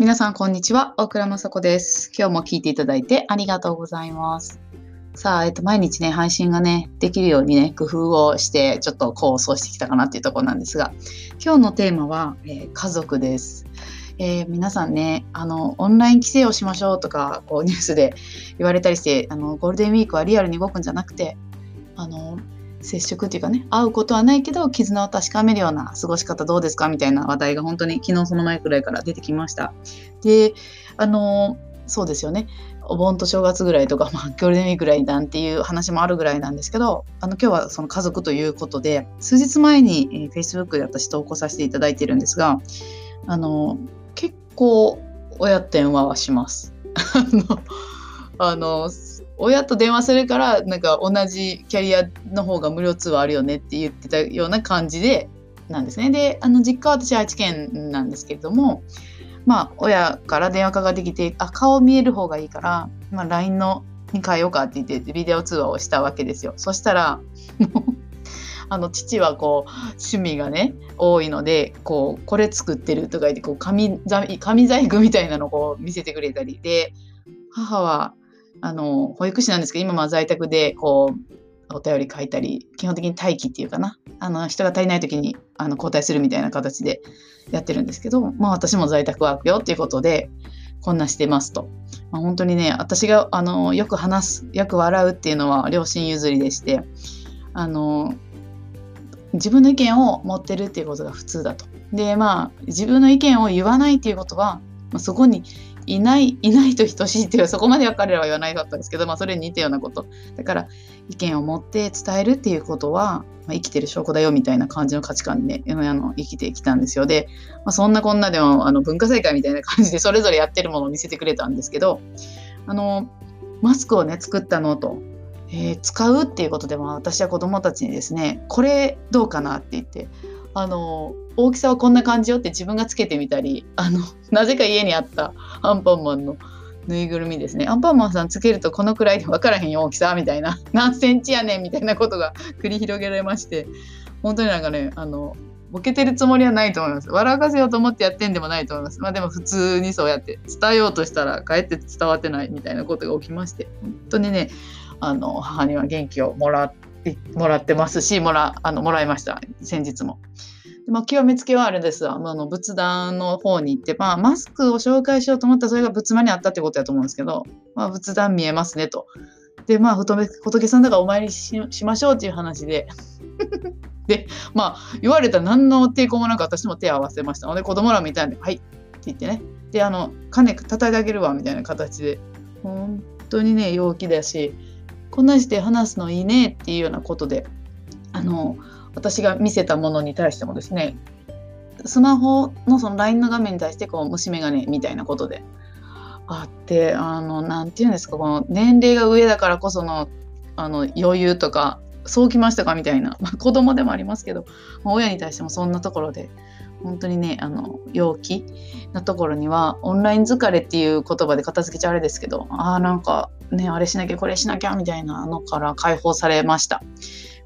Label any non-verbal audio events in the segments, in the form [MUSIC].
皆さん、こんにちは。大倉雅子です。今日も聞いていただいてありがとうございます。さあ、えっと、毎日ね、配信がね、できるようにね、工夫をして、ちょっと構想してきたかなっていうところなんですが、今日のテーマは、えー家族です。えー皆さんね、あの、オンライン規制をしましょうとか、こう、ニュースで言われたりして、あの、ゴールデンウィークはリアルに動くんじゃなくて、あの、接触っていうかね、会うことはないけど、絆を確かめるような過ごし方どうですかみたいな話題が本当に昨日その前くらいから出てきました。で、あの、そうですよね。お盆と正月ぐらいとか、[LAUGHS] まあ、ゴールデンウィークぐらいなんていう話もあるぐらいなんですけど、あの、今日はその家族ということで、数日前に、えー Facebook で私投稿させていただいてるんですが、あの、結構親と電話はします。[LAUGHS] あの親と電話するからなんか同じキャリアの方が無料通話あるよねって言ってたような感じでなんですね。であの実家は私愛知県なんですけれどもまあ親から電話かかってきてあ顔見える方がいいから、まあ、LINE のに変えようかって言ってビデオ通話をしたわけですよ。そしたら [LAUGHS] あの父はこう趣味がね多いのでこうこれ作ってるとか言ってこう紙紙紙細工みたいなのをこう見せてくれたりで母はあの保育士なんですけど今まあ在宅でこうお便り書いたり基本的に待機っていうかなあの人が足りない時にあの交代するみたいな形でやってるんですけど、まあ、私も在宅ワークよっていうことでこんなしてますと、まあ、本当にね私があのよく話すよく笑うっていうのは両親譲りでしてあの自分の意見を持ってるっていうことが普通だと。でまあ自分の意見を言わないっていうことは、まあ、そこにいないいないと等しいっていうそこまでは彼らは言わないかったんですけど、まあ、それに似たようなこと。だから意見を持って伝えるっていうことは、まあ、生きてる証拠だよみたいな感じの価値観で、ね、あの生きてきたんですよ。で、まあ、そんなこんなでもあの文化祭会みたいな感じでそれぞれやってるものを見せてくれたんですけどあのマスクをね作ったのと、えー使うっていうことでも私は子どもたちにですねこれどうかなって言ってあの大きさはこんな感じよって自分がつけてみたり [LAUGHS] あのなぜか家にあったアンパンマンのぬいぐるみですね。アンパンマンさんつけるとこのくらいで分からへん大きさみたいな。[LAUGHS] 何センチやねんみたいなことが繰り広げられまして。本当になんかねあのボケてるつもりはないと思います。笑かせようと思ってやってんでもないと思います。まあでも普通にそうやって伝えようとしたらかえって伝わってないみたいなことが起きまして。本当にねあの母には元気をもらってもらってますしもらあのもらいました先日も。でまあ、極めつけはあれですわあの仏壇の方に行って、まあ、マスクを紹介しようと思ったらそれが仏間にあったってことだと思うんですけど、まあ、仏壇見えますねと。でまあ仏さんだからお参りししましょうっていう話で [LAUGHS] でまあ言われた何の抵抗もなく私も手を合わせましたので子供らみたいに「はい」って言ってねであの「金叩いてあげるわ」みたいな形で本当にね陽気だしこんなして話すのいいねっていうようなことであの私が見せたものに対してもですねスマホのその LINE の画面に対してこう虫眼鏡みたいなことであってあのなていうんですかこの年齢が上だからこそのあの余裕とかそうきましたかみたいな、まあ、子供でもありますけど、親に対してもそんなところで本当にねあの陽気なところにはオンライン疲れっていう言葉で片付けちゃあれですけどあーなんかねあれしなきゃこれしなきゃみたいなのから解放されました。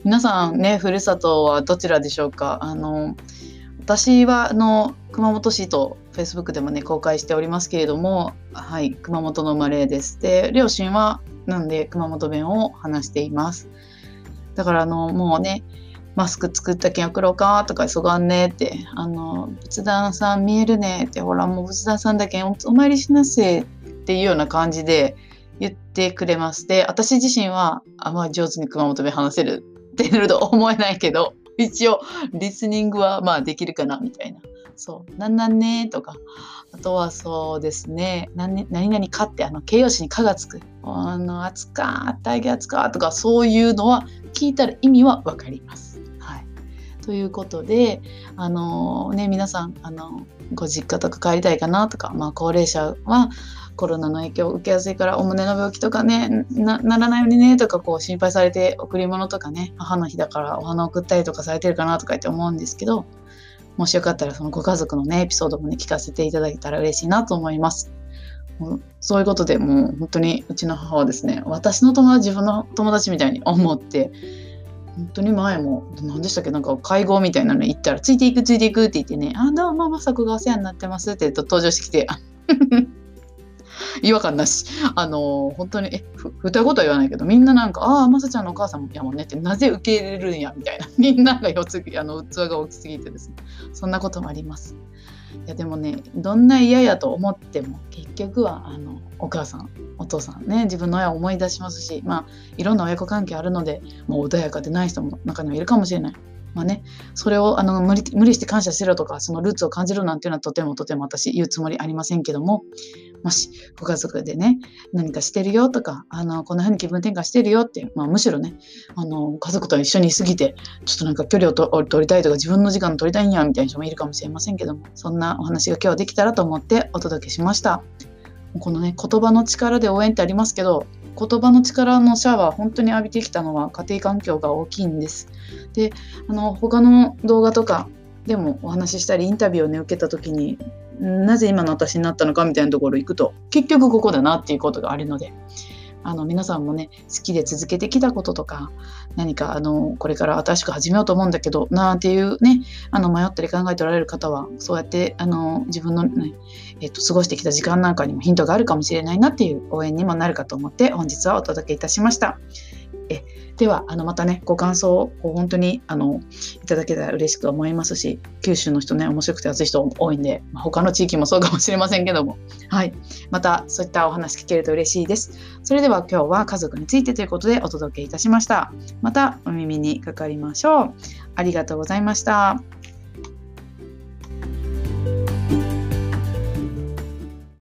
皆さんねふるさとはどちらでしょうか？あの私はあの熊本市と Facebook でもね公開しておりますけれどもはい熊本の生まれです。で両親はなんで熊本弁を話しています？だからあのもうねマスク作ったけん送ろうかとか急がんねってあの仏壇さん見えるねってほらもう仏壇さんだけおお参りしなせっていうような感じで言ってくれます。で私自身はあまり上手に熊本弁話せるってなると思えないけど一応リスニングはまあできるかなみたいな。そう「なんなんね」とか。あとはそうですね「何々か」ってあの形容詞に「か」がつく「あの暑か大気暑か」とかそういうのは聞いたら意味は分かります。はい、ということであのね皆さんあのご実家とか帰りたいかなとか、まあ、高齢者はコロナの影響を受けやすいからお胸の病気とかねならないようにねとかこう心配されて贈り物とかね母の日だからお花送ったりとかされてるかなとかって思うんですけどもしよかったらそのご家族のねエピソードもね聞かせていただけたら嬉しいなと思います。そういうことでもう本当にうちの母はですね私の友達自分の友達みたいに思って本当に前も何でしたっけなんか会合みたいなの行ったら「ついていくついていく」って言ってね「あどうもまさこがお世話になってます」って登場してきて [LAUGHS] 違和感なし。あの本当に、え、ふ、歌ことは言わないけど、みんななんか、ああ、まさちゃんのお母さんやもんねって、なぜ受け入れるんや、みたいな。[LAUGHS] みんながよつあの、器が大きすぎてですね。そんなこともあります。いや、でもね、どんな嫌やと思っても、結局は、あの、お母さん、お父さんね、自分の親を思い出しますし、まあ、いろんな親子関係あるので、もう穏やかでない人も中にはいるかもしれない。まあね、それをあの無理無理して感謝しろとか、そのルーツを感じるなんていうのはとてもとても私言うつもりありませんけども、もしご家族でね、何かしてるよとか、あのこんな風に気分転換してるよって、まあ、むしろね、あの家族と一緒にいすぎて、ちょっとなんか距離をと取りたいとか、自分の時間を取りたいんやみたいな人もいるかもしれませんけども、そんなお話が今日はできたらと思ってお届けしました。このね、言葉の力で応援ってありますけど、言葉の力のシャワー本当に浴びてきたのは家庭環境が大きいんです。であの他の動画とかでもお話ししたりインタビューをね受けた時になぜ今の私になったのかみたいなところ行くと結局ここだなっていうことがあるのであの皆さんもね好きで続けてきたこととか何かあのこれから新しく始めようと思うんだけどなっていうねあの迷ったり考えておられる方はそうやってあの自分のね、えっと、過ごしてきた時間なんかにもヒントがあるかもしれないなっていう応援にもなるかと思って本日はお届けいたしました。えではあのまたねご感想を本当にあのいただけたら嬉しく思いますし九州の人ね面白くて熱い人多いんで、まあ、他の地域もそうかもしれませんけども。はい。またそういったお話聞けると嬉しいです。それでは今日は家族についてということでお届けいたしました。またお耳にかかりましょう。ありがとうございました。